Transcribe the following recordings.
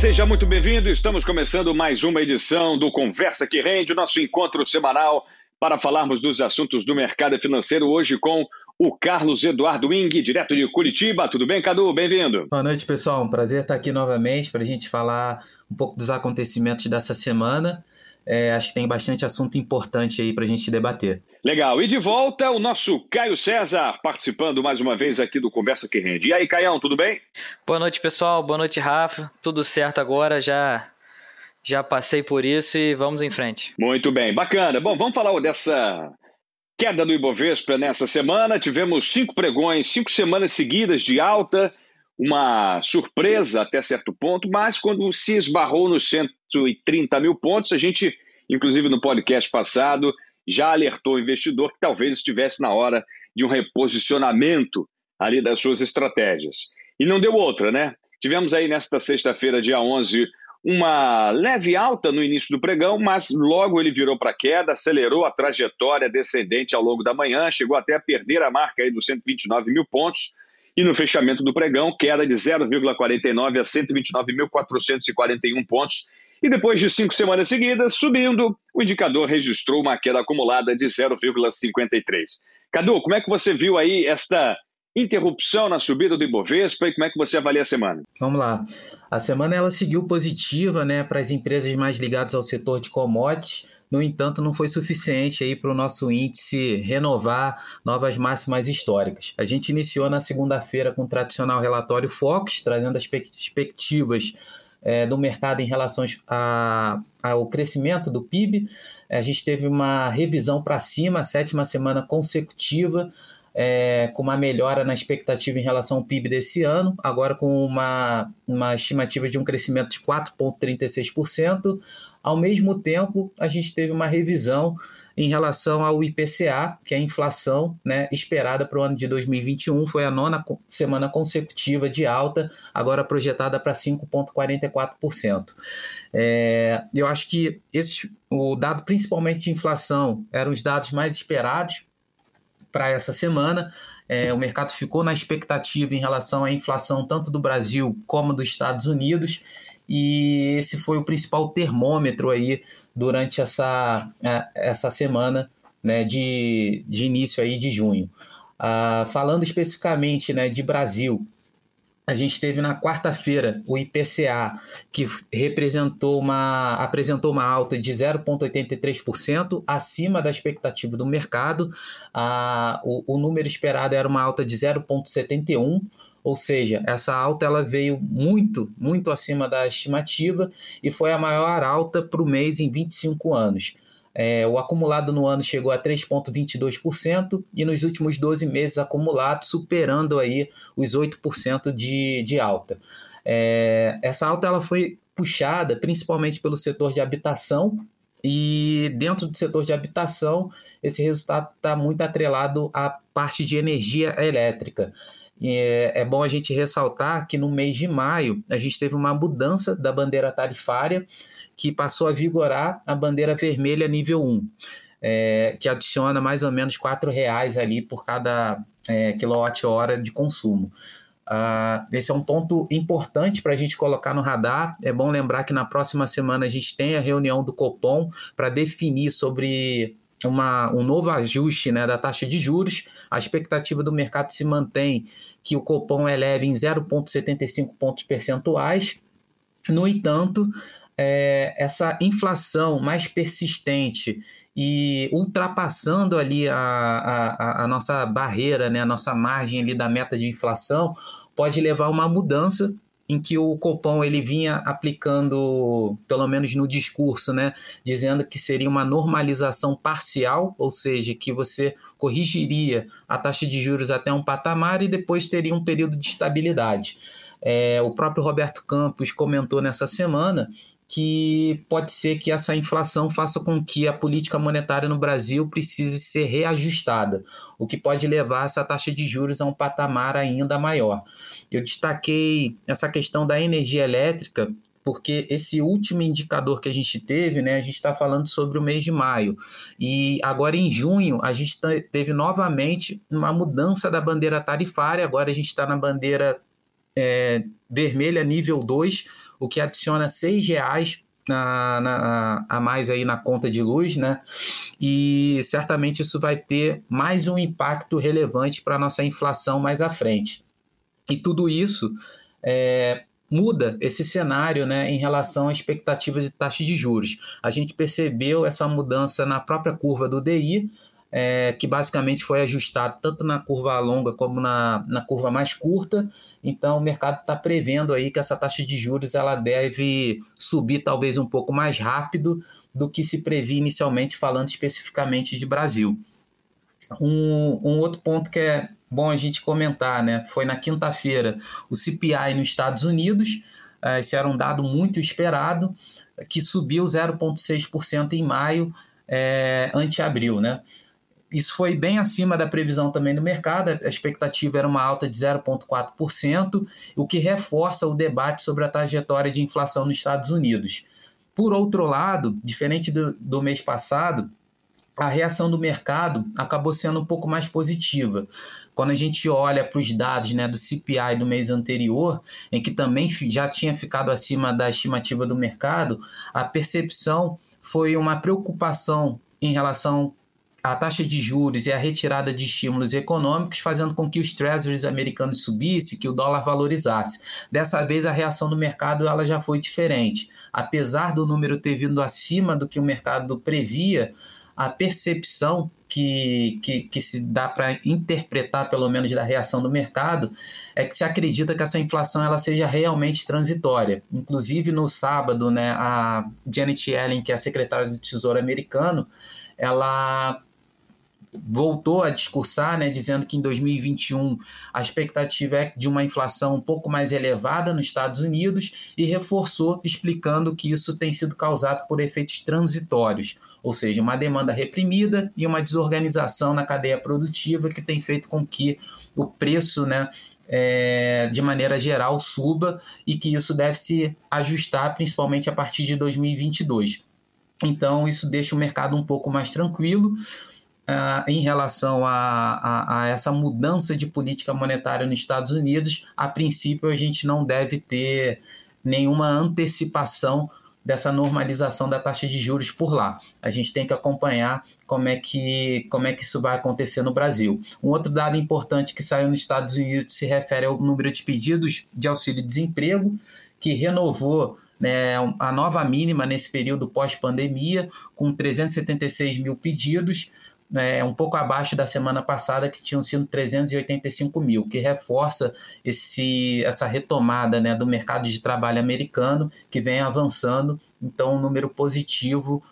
seja muito bem-vindo. Estamos começando mais uma edição do Conversa que Rende, o nosso encontro semanal para falarmos dos assuntos do mercado financeiro hoje com o Carlos Eduardo Ing, direto de Curitiba. Tudo bem, Cadu? Bem-vindo. Boa noite, pessoal. Um prazer estar aqui novamente para a gente falar um pouco dos acontecimentos dessa semana. É, acho que tem bastante assunto importante aí para a gente debater. Legal. E de volta o nosso Caio César, participando mais uma vez aqui do Conversa que Rende. E aí, Caião, tudo bem? Boa noite, pessoal. Boa noite, Rafa. Tudo certo agora, já já passei por isso e vamos em frente. Muito bem, bacana. Bom, vamos falar dessa queda do Ibovespa nessa semana. Tivemos cinco pregões, cinco semanas seguidas de alta, uma surpresa até certo ponto, mas quando se esbarrou nos 130 mil pontos, a gente, inclusive no podcast passado, já alertou o investidor que talvez estivesse na hora de um reposicionamento ali das suas estratégias. E não deu outra, né? Tivemos aí nesta sexta-feira, dia 11, uma leve alta no início do pregão, mas logo ele virou para queda, acelerou a trajetória descendente ao longo da manhã, chegou até a perder a marca aí dos 129 mil pontos, e no fechamento do pregão, queda de 0,49 a 129.441 pontos. E depois de cinco semanas seguidas, subindo, o indicador registrou uma queda acumulada de 0,53. Cadu, como é que você viu aí esta interrupção na subida do Ibovespa e como é que você avalia a semana? Vamos lá. A semana ela seguiu positiva né, para as empresas mais ligadas ao setor de commodities. No entanto, não foi suficiente aí para o nosso índice renovar novas máximas históricas. A gente iniciou na segunda-feira com o tradicional relatório Fox, trazendo as perspectivas é, do mercado em relação a, ao crescimento do PIB. A gente teve uma revisão para cima, a sétima semana consecutiva é, com uma melhora na expectativa em relação ao PIB desse ano, agora com uma, uma estimativa de um crescimento de 4,36%. Ao mesmo tempo, a gente teve uma revisão em relação ao IPCA, que é a inflação né, esperada para o ano de 2021, foi a nona semana consecutiva de alta, agora projetada para 5,44%. É, eu acho que esse, o dado principalmente de inflação eram os dados mais esperados para essa semana. É, o mercado ficou na expectativa em relação à inflação tanto do Brasil como dos Estados Unidos e esse foi o principal termômetro aí durante essa, é, essa semana né, de, de início aí de junho. Ah, falando especificamente né, de Brasil, a gente teve na quarta-feira o IPCA, que representou uma, apresentou uma alta de 0,83%, acima da expectativa do mercado. Ah, o, o número esperado era uma alta de 0,71%. Ou seja, essa alta ela veio muito, muito acima da estimativa e foi a maior alta para o mês em 25 anos. É, o acumulado no ano chegou a 3,22% e nos últimos 12 meses acumulado superando aí os 8% de, de alta. É, essa alta ela foi puxada principalmente pelo setor de habitação e dentro do setor de habitação esse resultado está muito atrelado à parte de energia elétrica. É, é bom a gente ressaltar que no mês de maio a gente teve uma mudança da bandeira tarifária que passou a vigorar a bandeira vermelha nível 1, é, que adiciona mais ou menos R$ reais ali por cada é, quilowatt-hora de consumo. Uh, esse é um ponto importante para a gente colocar no radar. É bom lembrar que na próxima semana a gente tem a reunião do Copom para definir sobre uma, um novo ajuste né, da taxa de juros. A expectativa do mercado se mantém que o Copom eleve em 0,75 pontos percentuais. No entanto, é, essa inflação mais persistente e ultrapassando ali a, a, a, nossa barreira, né, a nossa margem ali da meta de inflação, pode levar a uma mudança em que o Copom ele vinha aplicando, pelo menos no discurso, né, dizendo que seria uma normalização parcial, ou seja, que você corrigiria a taxa de juros até um patamar e depois teria um período de estabilidade. É, o próprio Roberto Campos comentou nessa semana que pode ser que essa inflação faça com que a política monetária no Brasil precise ser reajustada, o que pode levar essa taxa de juros a um patamar ainda maior. Eu destaquei essa questão da energia elétrica porque esse último indicador que a gente teve, né, a gente está falando sobre o mês de maio. E agora em junho, a gente teve novamente uma mudança da bandeira tarifária, agora a gente está na bandeira é, vermelha nível 2, o que adiciona R$ reais na, na, a mais aí na conta de luz, né? E certamente isso vai ter mais um impacto relevante para a nossa inflação mais à frente. E tudo isso é, muda esse cenário né, em relação à expectativa de taxa de juros. A gente percebeu essa mudança na própria curva do DI, é, que basicamente foi ajustado tanto na curva longa como na, na curva mais curta. Então o mercado está prevendo aí que essa taxa de juros ela deve subir talvez um pouco mais rápido do que se previa inicialmente, falando especificamente de Brasil. Um, um outro ponto que é bom a gente comentar, né? Foi na quinta-feira o CPI nos Estados Unidos, é, esse era um dado muito esperado, que subiu 0,6% em maio é, ante abril, né? Isso foi bem acima da previsão também do mercado, a expectativa era uma alta de 0,4%, o que reforça o debate sobre a trajetória de inflação nos Estados Unidos. Por outro lado, diferente do, do mês passado, a reação do mercado acabou sendo um pouco mais positiva. Quando a gente olha para os dados né, do CPI do mês anterior, em que também já tinha ficado acima da estimativa do mercado, a percepção foi uma preocupação em relação a taxa de juros e a retirada de estímulos econômicos, fazendo com que os treasuries americanos subissem, que o dólar valorizasse. Dessa vez a reação do mercado ela já foi diferente. Apesar do número ter vindo acima do que o mercado previa, a percepção que, que, que se dá para interpretar, pelo menos, da reação do mercado, é que se acredita que essa inflação ela seja realmente transitória. Inclusive, no sábado, né, a Janet Yellen, que é a secretária do Tesouro americano, ela voltou a discursar, né, dizendo que em 2021 a expectativa é de uma inflação um pouco mais elevada nos Estados Unidos e reforçou explicando que isso tem sido causado por efeitos transitórios, ou seja, uma demanda reprimida e uma desorganização na cadeia produtiva que tem feito com que o preço, né, é, de maneira geral suba e que isso deve se ajustar principalmente a partir de 2022. Então, isso deixa o mercado um pouco mais tranquilo, Uh, em relação a, a, a, essa mudança de política monetária nos Estados Unidos, a princípio a gente não deve ter nenhuma antecipação dessa normalização da taxa de juros por lá. A gente tem que acompanhar como é que, como é que isso vai acontecer no Brasil. Um outro dado importante que saiu nos Estados Unidos se refere ao número de pedidos de auxílio-desemprego, que renovou né, a nova mínima nesse período pós-pandemia, com 376 mil pedidos, é, um pouco abaixo da semana passada, que tinham sido 385 mil, que reforça esse, essa retomada né, do mercado de trabalho americano, que vem avançando, então um número positivo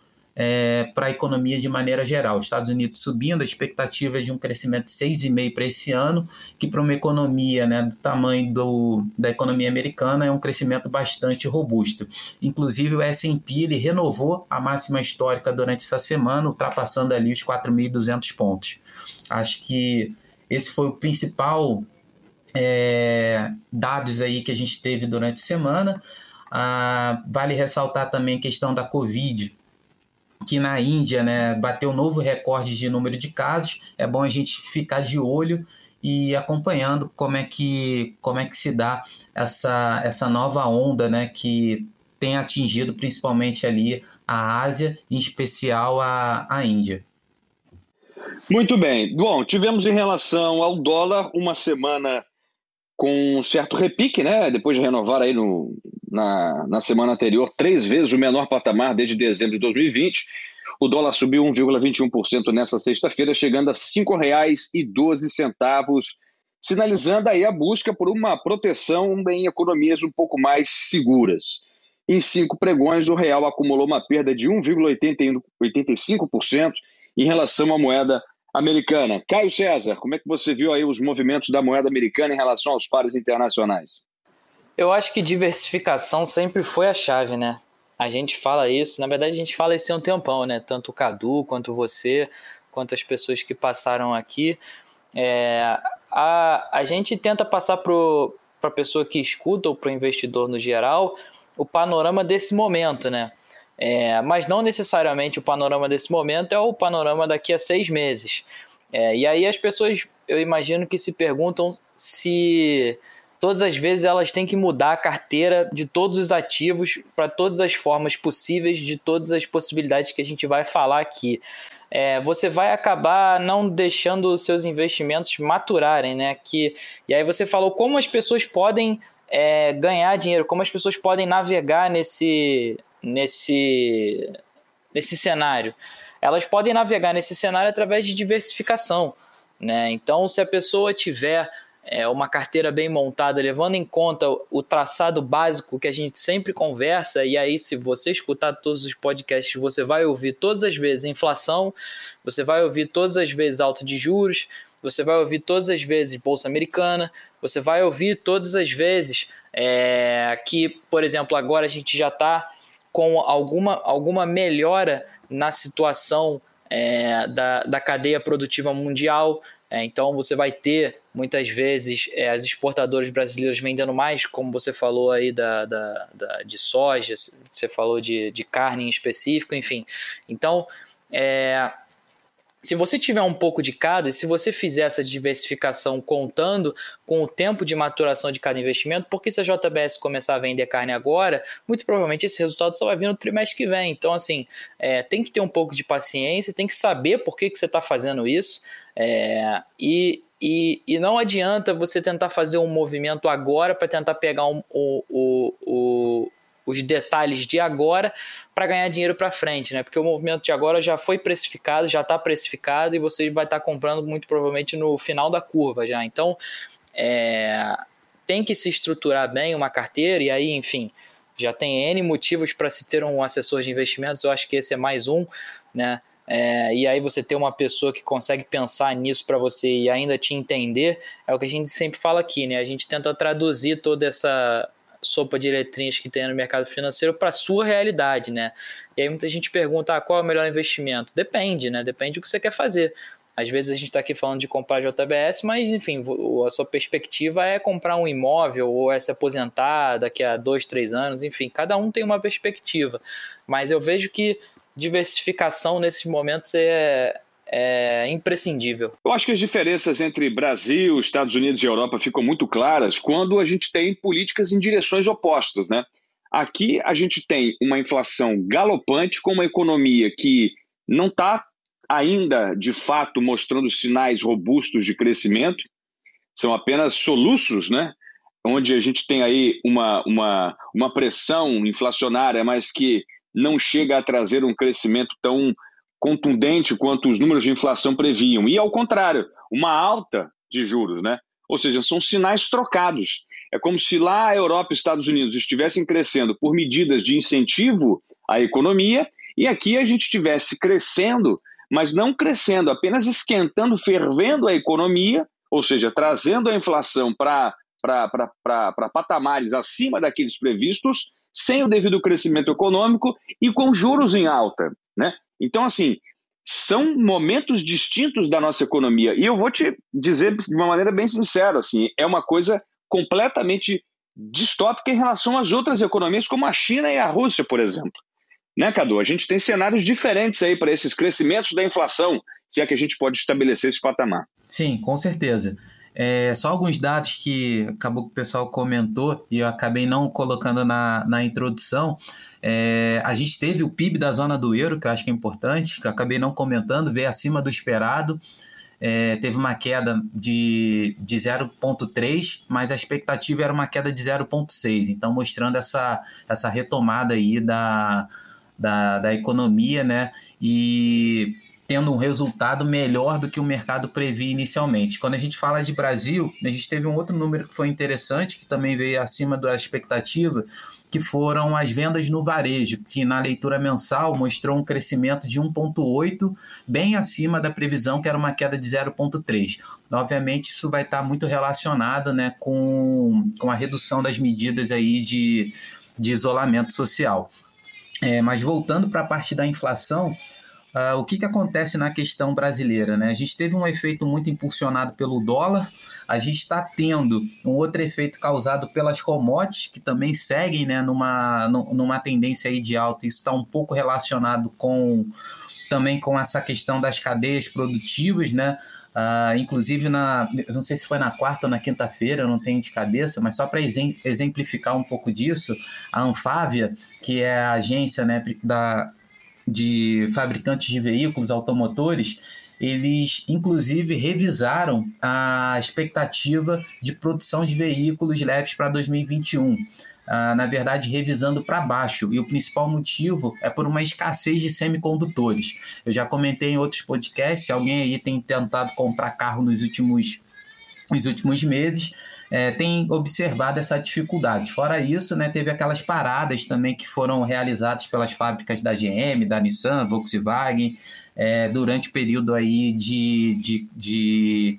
é, para a economia de maneira geral. Os Estados Unidos subindo, a expectativa é de um crescimento de 6,5% para esse ano, que para uma economia né, do tamanho do, da economia americana é um crescimento bastante robusto. Inclusive o S&P renovou a máxima histórica durante essa semana, ultrapassando ali os 4.200 pontos. Acho que esse foi o principal é, dados aí que a gente teve durante a semana. Ah, vale ressaltar também a questão da Covid, que na Índia né, bateu um novo recorde de número de casos. É bom a gente ficar de olho e acompanhando como é que, como é que se dá essa, essa nova onda né, que tem atingido principalmente ali a Ásia, em especial a, a Índia. Muito bem. Bom, tivemos em relação ao dólar uma semana com um certo repique, né? Depois de renovar aí no, na, na semana anterior três vezes o menor patamar desde dezembro de 2020. O dólar subiu 1,21% nessa sexta-feira, chegando a R$ 5,12, sinalizando aí a busca por uma proteção em economias um pouco mais seguras. Em cinco pregões, o real acumulou uma perda de 1,85% em relação à moeda americana. Caio César, como é que você viu aí os movimentos da moeda americana em relação aos pares internacionais? Eu acho que diversificação sempre foi a chave, né? A gente fala isso, na verdade a gente fala isso há um tempão, né? Tanto o Cadu quanto você, quanto as pessoas que passaram aqui. É, a, a gente tenta passar para a pessoa que escuta ou para o investidor no geral o panorama desse momento, né? É, mas não necessariamente o panorama desse momento é o panorama daqui a seis meses. É, e aí as pessoas, eu imagino que se perguntam se todas as vezes elas têm que mudar a carteira de todos os ativos para todas as formas possíveis, de todas as possibilidades que a gente vai falar aqui. É, você vai acabar não deixando os seus investimentos maturarem, né? Que, e aí você falou como as pessoas podem é, ganhar dinheiro, como as pessoas podem navegar nesse, nesse, nesse cenário. Elas podem navegar nesse cenário através de diversificação. Né? Então, se a pessoa tiver é, uma carteira bem montada, levando em conta o traçado básico que a gente sempre conversa, e aí, se você escutar todos os podcasts, você vai ouvir todas as vezes inflação, você vai ouvir todas as vezes alta de juros, você vai ouvir todas as vezes Bolsa Americana, você vai ouvir todas as vezes é, que, por exemplo, agora a gente já está com alguma, alguma melhora na situação é, da, da cadeia produtiva mundial. É, então você vai ter muitas vezes é, as exportadoras brasileiras vendendo mais, como você falou aí da, da, da, de soja, você falou de, de carne em específico, enfim. Então é, se você tiver um pouco de cada, e se você fizer essa diversificação contando com o tempo de maturação de cada investimento, porque se a JBS começar a vender carne agora, muito provavelmente esse resultado só vai vir no trimestre que vem. Então, assim, é, tem que ter um pouco de paciência, tem que saber por que, que você está fazendo isso. É, e, e, e não adianta você tentar fazer um movimento agora para tentar pegar um, o, o, o os detalhes de agora para ganhar dinheiro para frente, né? Porque o movimento de agora já foi precificado, já está precificado e você vai estar tá comprando muito provavelmente no final da curva já. Então, é, tem que se estruturar bem uma carteira e aí, enfim, já tem N motivos para se ter um assessor de investimentos, eu acho que esse é mais um, né? É, e aí você ter uma pessoa que consegue pensar nisso para você e ainda te entender, é o que a gente sempre fala aqui, né? A gente tenta traduzir toda essa sopa de letrinhas que tem no mercado financeiro para sua realidade, né? E aí muita gente pergunta, ah, qual é o melhor investimento? Depende, né? Depende do que você quer fazer. Às vezes a gente está aqui falando de comprar JBS, mas enfim, a sua perspectiva é comprar um imóvel ou é se aposentar daqui a dois, três anos, enfim, cada um tem uma perspectiva. Mas eu vejo que diversificação nesses momentos é, é imprescindível. Eu acho que as diferenças entre Brasil, Estados Unidos e Europa ficam muito claras quando a gente tem políticas em direções opostas, né? Aqui a gente tem uma inflação galopante com uma economia que não está ainda de fato mostrando sinais robustos de crescimento, são apenas soluços, né? Onde a gente tem aí uma, uma, uma pressão inflacionária, mas que não chega a trazer um crescimento tão contundente quanto os números de inflação previam. E, ao contrário, uma alta de juros, né? Ou seja, são sinais trocados. É como se lá a Europa e Estados Unidos estivessem crescendo por medidas de incentivo à economia e aqui a gente estivesse crescendo, mas não crescendo, apenas esquentando, fervendo a economia, ou seja, trazendo a inflação para patamares acima daqueles previstos, sem o devido crescimento econômico e com juros em alta. Né? Então, assim, são momentos distintos da nossa economia. E eu vou te dizer de uma maneira bem sincera, assim, é uma coisa completamente distópica em relação às outras economias, como a China e a Rússia, por exemplo. Né, Cadu? A gente tem cenários diferentes aí para esses crescimentos da inflação, se é que a gente pode estabelecer esse patamar. Sim, com certeza. É, só alguns dados que acabou que o pessoal comentou e eu acabei não colocando na, na introdução. É, a gente teve o PIB da zona do euro, que eu acho que é importante, que eu acabei não comentando, veio acima do esperado. É, teve uma queda de, de 0,3, mas a expectativa era uma queda de 0,6. Então, mostrando essa, essa retomada aí da, da, da economia, né? E tendo um resultado melhor do que o mercado previa inicialmente. Quando a gente fala de Brasil, a gente teve um outro número que foi interessante, que também veio acima da expectativa, que foram as vendas no varejo, que na leitura mensal mostrou um crescimento de 1,8, bem acima da previsão, que era uma queda de 0,3. Obviamente, isso vai estar muito relacionado né, com, com a redução das medidas aí de, de isolamento social. É, mas voltando para a parte da inflação, Uh, o que, que acontece na questão brasileira? Né? A gente teve um efeito muito impulsionado pelo dólar, a gente está tendo um outro efeito causado pelas commodities, que também seguem né, numa, numa tendência aí de alta. Isso está um pouco relacionado com também com essa questão das cadeias produtivas, né? Uh, inclusive, na, não sei se foi na quarta ou na quinta-feira, não tenho de cabeça, mas só para exemplificar um pouco disso, a Anfávia, que é a agência né, da, de fabricantes de veículos automotores, eles inclusive revisaram a expectativa de produção de veículos leves para 2021. Uh, na verdade, revisando para baixo. E o principal motivo é por uma escassez de semicondutores. Eu já comentei em outros podcasts, alguém aí tem tentado comprar carro nos últimos, nos últimos meses, é, tem observado essa dificuldade. Fora isso, né, teve aquelas paradas também que foram realizadas pelas fábricas da GM, da Nissan, Volkswagen, é, durante o período aí de, de, de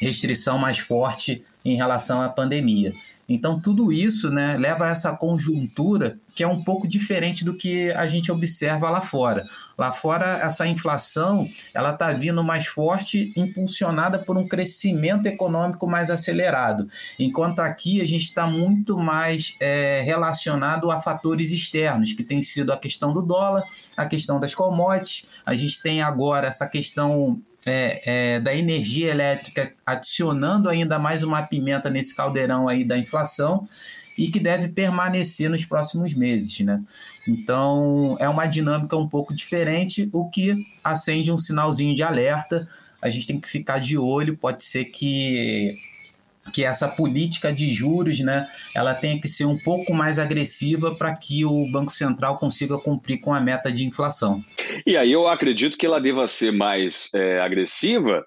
restrição mais forte em relação à pandemia. Então, tudo isso né, leva a essa conjuntura que é um pouco diferente do que a gente observa lá fora. Lá fora, essa inflação ela está vindo mais forte, impulsionada por um crescimento econômico mais acelerado, enquanto aqui a gente está muito mais é, relacionado a fatores externos, que tem sido a questão do dólar, a questão das commodities, a gente tem agora essa questão é, é, da energia elétrica adicionando ainda mais uma pimenta nesse caldeirão aí da inflação e que deve permanecer nos próximos meses, né? Então é uma dinâmica um pouco diferente, o que acende um sinalzinho de alerta. A gente tem que ficar de olho, pode ser que que essa política de juros, né, ela tenha que ser um pouco mais agressiva para que o Banco Central consiga cumprir com a meta de inflação. E aí eu acredito que ela deva ser mais é, agressiva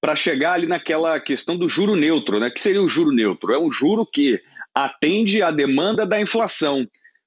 para chegar ali naquela questão do juro neutro, né? Que seria o juro neutro? É um juro que atende à demanda da inflação.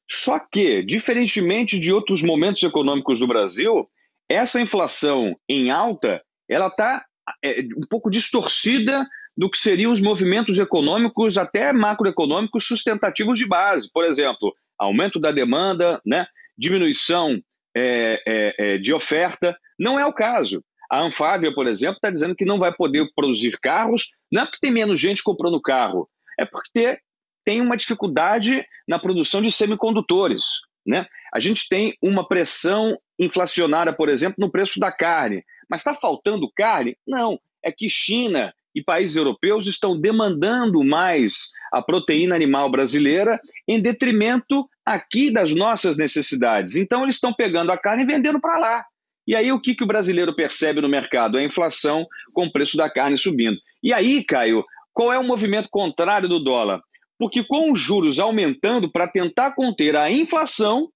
Só que, diferentemente de outros momentos econômicos do Brasil, essa inflação em alta, ela está é, um pouco distorcida do que seriam os movimentos econômicos, até macroeconômicos sustentativos de base. Por exemplo, aumento da demanda, né? diminuição é, é, é, de oferta. Não é o caso. A Anfávia, por exemplo, está dizendo que não vai poder produzir carros, não é porque tem menos gente comprando carro, é porque tem uma dificuldade na produção de semicondutores. Né? A gente tem uma pressão inflacionária, por exemplo, no preço da carne. Mas está faltando carne? Não. É que China e países europeus estão demandando mais a proteína animal brasileira em detrimento aqui das nossas necessidades. Então, eles estão pegando a carne e vendendo para lá. E aí, o que, que o brasileiro percebe no mercado? A inflação com o preço da carne subindo. E aí, Caio, qual é o movimento contrário do dólar? Porque com os juros aumentando para tentar conter a inflação,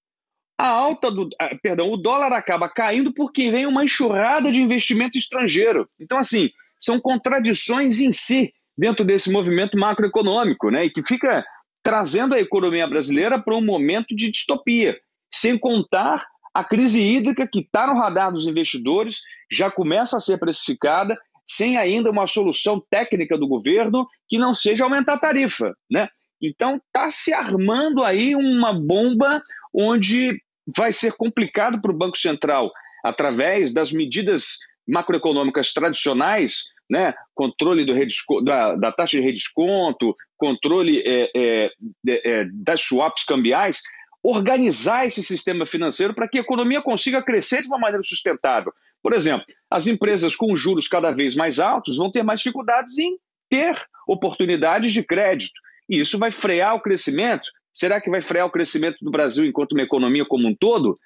a alta do. Perdão, o dólar acaba caindo porque vem uma enxurrada de investimento estrangeiro. Então, assim, são contradições em si dentro desse movimento macroeconômico, né? E que fica trazendo a economia brasileira para um momento de distopia, sem contar a crise hídrica que está no radar dos investidores, já começa a ser precificada, sem ainda uma solução técnica do governo que não seja aumentar a tarifa, né? Então está se armando aí uma bomba onde vai ser complicado para o Banco Central, através das medidas macroeconômicas tradicionais, né, controle do da, da, taxa de redesconto, controle é, é, é, das swaps cambiais, organizar esse sistema financeiro para que a economia consiga crescer de uma maneira sustentável. Por exemplo, as empresas com juros cada vez mais altos vão ter mais dificuldades em ter oportunidades de crédito. E isso vai frear o crescimento. Será que vai frear o crescimento do Brasil enquanto uma economia como um todo?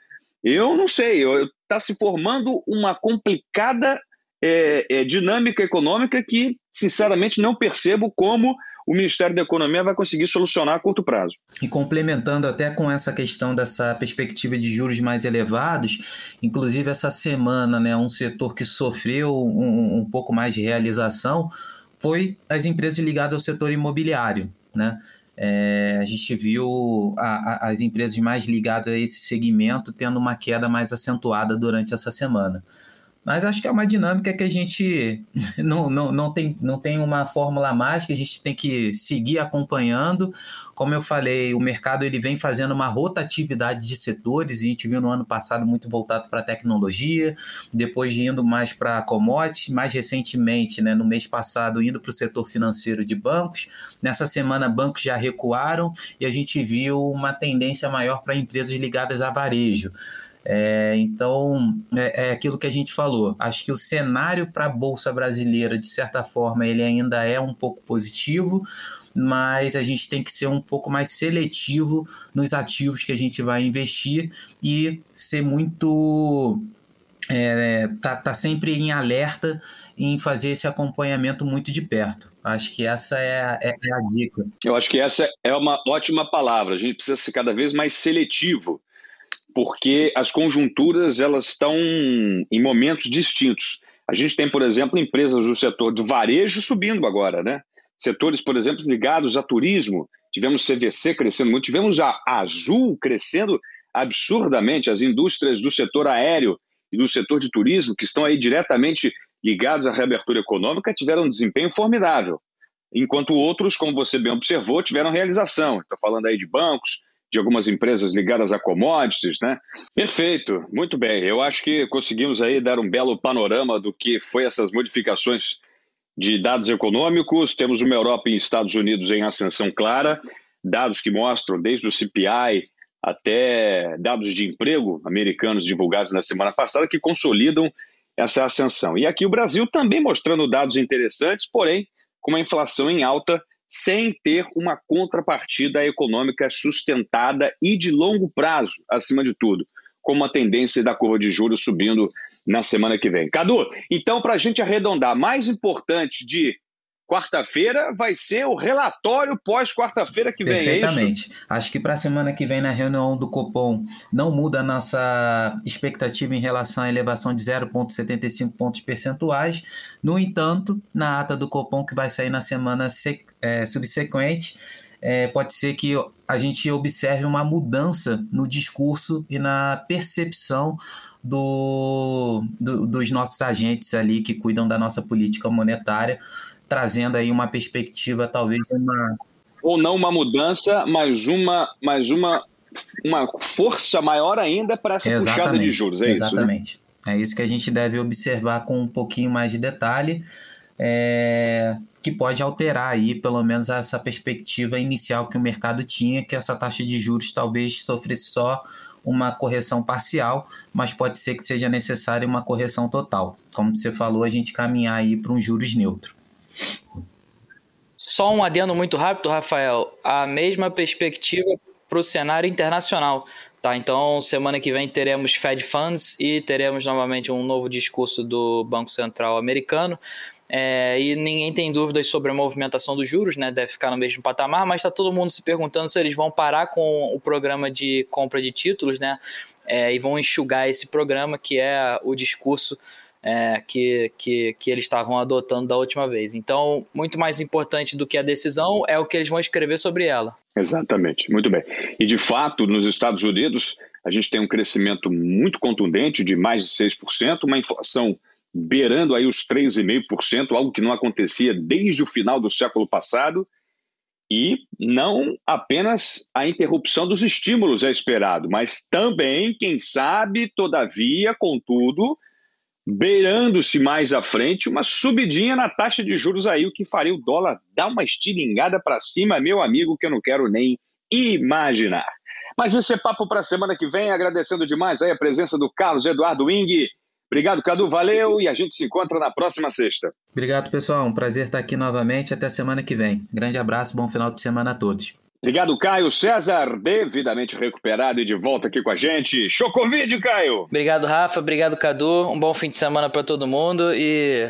Eu não sei, está se formando uma complicada é, é, dinâmica econômica que, sinceramente, não percebo como o Ministério da Economia vai conseguir solucionar a curto prazo. E complementando até com essa questão dessa perspectiva de juros mais elevados, inclusive essa semana, né, um setor que sofreu um, um pouco mais de realização foi as empresas ligadas ao setor imobiliário, né? É, a gente viu a, a, as empresas mais ligadas a esse segmento tendo uma queda mais acentuada durante essa semana. Mas acho que é uma dinâmica que a gente não, não, não, tem, não tem uma fórmula mágica, a gente tem que seguir acompanhando. Como eu falei, o mercado ele vem fazendo uma rotatividade de setores, a gente viu no ano passado muito voltado para tecnologia, depois indo mais para commodities, mais recentemente, né, no mês passado, indo para o setor financeiro de bancos. Nessa semana, bancos já recuaram e a gente viu uma tendência maior para empresas ligadas a varejo. É, então, é, é, aquilo que a gente falou. Acho que o cenário para a Bolsa Brasileira, de certa forma, ele ainda é um pouco positivo, mas a gente tem que ser um pouco mais seletivo nos ativos que a gente vai investir e ser muito. É, tá, tá sempre em alerta em fazer esse acompanhamento muito de perto. Acho que essa é é a dica. Eu acho que essa é uma ótima palavra. A gente precisa ser cada vez mais seletivo porque as conjunturas elas estão em momentos distintos. A gente tem, por exemplo, empresas do setor do varejo subindo agora, né? Setores, por exemplo, ligados a turismo. Tivemos CVC crescendo muito, tivemos a Azul crescendo absurdamente, as indústrias do setor aéreo e do setor de turismo, que estão aí diretamente ligados à reabertura econômica, tiveram um desempenho formidável. Enquanto outros, como você bem observou, tiveram realização. Estou falando aí de bancos, de algumas empresas ligadas a commodities, né? Perfeito, muito bem. Eu acho que conseguimos aí dar um belo panorama do que foi essas modificações de dados econômicos. Temos uma Europa e Estados Unidos em ascensão clara, dados que mostram desde o CPI até dados de emprego americanos divulgados na semana passada que consolidam essa ascensão. E aqui o Brasil também mostrando dados interessantes, porém com uma inflação em alta sem ter uma contrapartida econômica sustentada e de longo prazo, acima de tudo, como a tendência da curva de juros subindo na semana que vem. Cadu, então, para a gente arredondar, mais importante de quarta-feira vai ser o relatório pós-quarta-feira que vem. É Perfeitamente. É Acho que para a semana que vem, na reunião do Copom, não muda a nossa expectativa em relação à elevação de 0,75 pontos percentuais. No entanto, na ata do Copom, que vai sair na semana é, subsequente, é, pode ser que a gente observe uma mudança no discurso e na percepção do, do, dos nossos agentes ali que cuidam da nossa política monetária trazendo aí uma perspectiva, talvez uma. Ou não uma mudança, mas uma, mas uma, uma força maior ainda para essa Exatamente. puxada de juros, é Exatamente. isso? Né? Exatamente. É isso que a gente deve observar com um pouquinho mais de detalhe, é, que pode alterar aí, pelo menos, essa perspectiva inicial que o mercado tinha, que essa taxa de juros talvez sofresse só uma correção parcial, mas pode ser que seja necessária uma correção total. Como você falou, a gente caminhar aí para um juros neutro. Só um adendo muito rápido, Rafael. A mesma perspectiva para o cenário internacional. Tá, então, semana que vem teremos Fed Funds e teremos novamente um novo discurso do Banco Central americano. É, e ninguém tem dúvidas sobre a movimentação dos juros, né? Deve ficar no mesmo patamar, mas está todo mundo se perguntando se eles vão parar com o programa de compra de títulos, né? É, e vão enxugar esse programa, que é o discurso é, que, que, que eles estavam adotando da última vez. Então, muito mais importante do que a decisão é o que eles vão escrever sobre ela. Exatamente, muito bem. E de fato, nos Estados Unidos, a gente tem um crescimento muito contundente de mais de 6%, uma inflação beirando aí os 3,5%, algo que não acontecia desde o final do século passado. E não apenas a interrupção dos estímulos é esperado, mas também, quem sabe, todavia, contudo, beirando-se mais à frente uma subidinha na taxa de juros aí, o que faria o dólar dar uma estilingada para cima, meu amigo, que eu não quero nem imaginar. Mas esse é papo para a semana que vem, agradecendo demais aí a presença do Carlos Eduardo Wing. Obrigado, Cadu, valeu e a gente se encontra na próxima sexta. Obrigado, pessoal. Um prazer estar aqui novamente. Até semana que vem. Grande abraço, bom final de semana a todos. Obrigado, Caio César, devidamente recuperado e de volta aqui com a gente. Show Covid, Caio! Obrigado, Rafa. Obrigado, Cadu. Um bom fim de semana para todo mundo e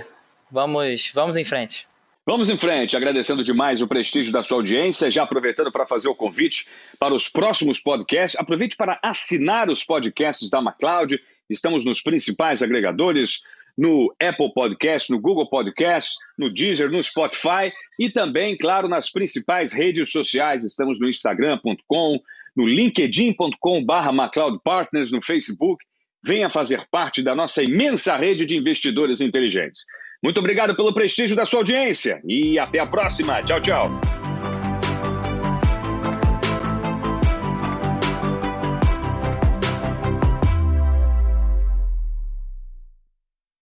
vamos, vamos em frente. Vamos em frente, agradecendo demais o prestígio da sua audiência, já aproveitando para fazer o convite para os próximos podcasts. Aproveite para assinar os podcasts da MacLeod. Estamos nos principais agregadores no Apple Podcast, no Google Podcast, no Deezer, no Spotify e também, claro, nas principais redes sociais. Estamos no Instagram.com, no LinkedIn.com/barra Partners, no Facebook. Venha fazer parte da nossa imensa rede de investidores inteligentes. Muito obrigado pelo prestígio da sua audiência e até a próxima. Tchau, tchau.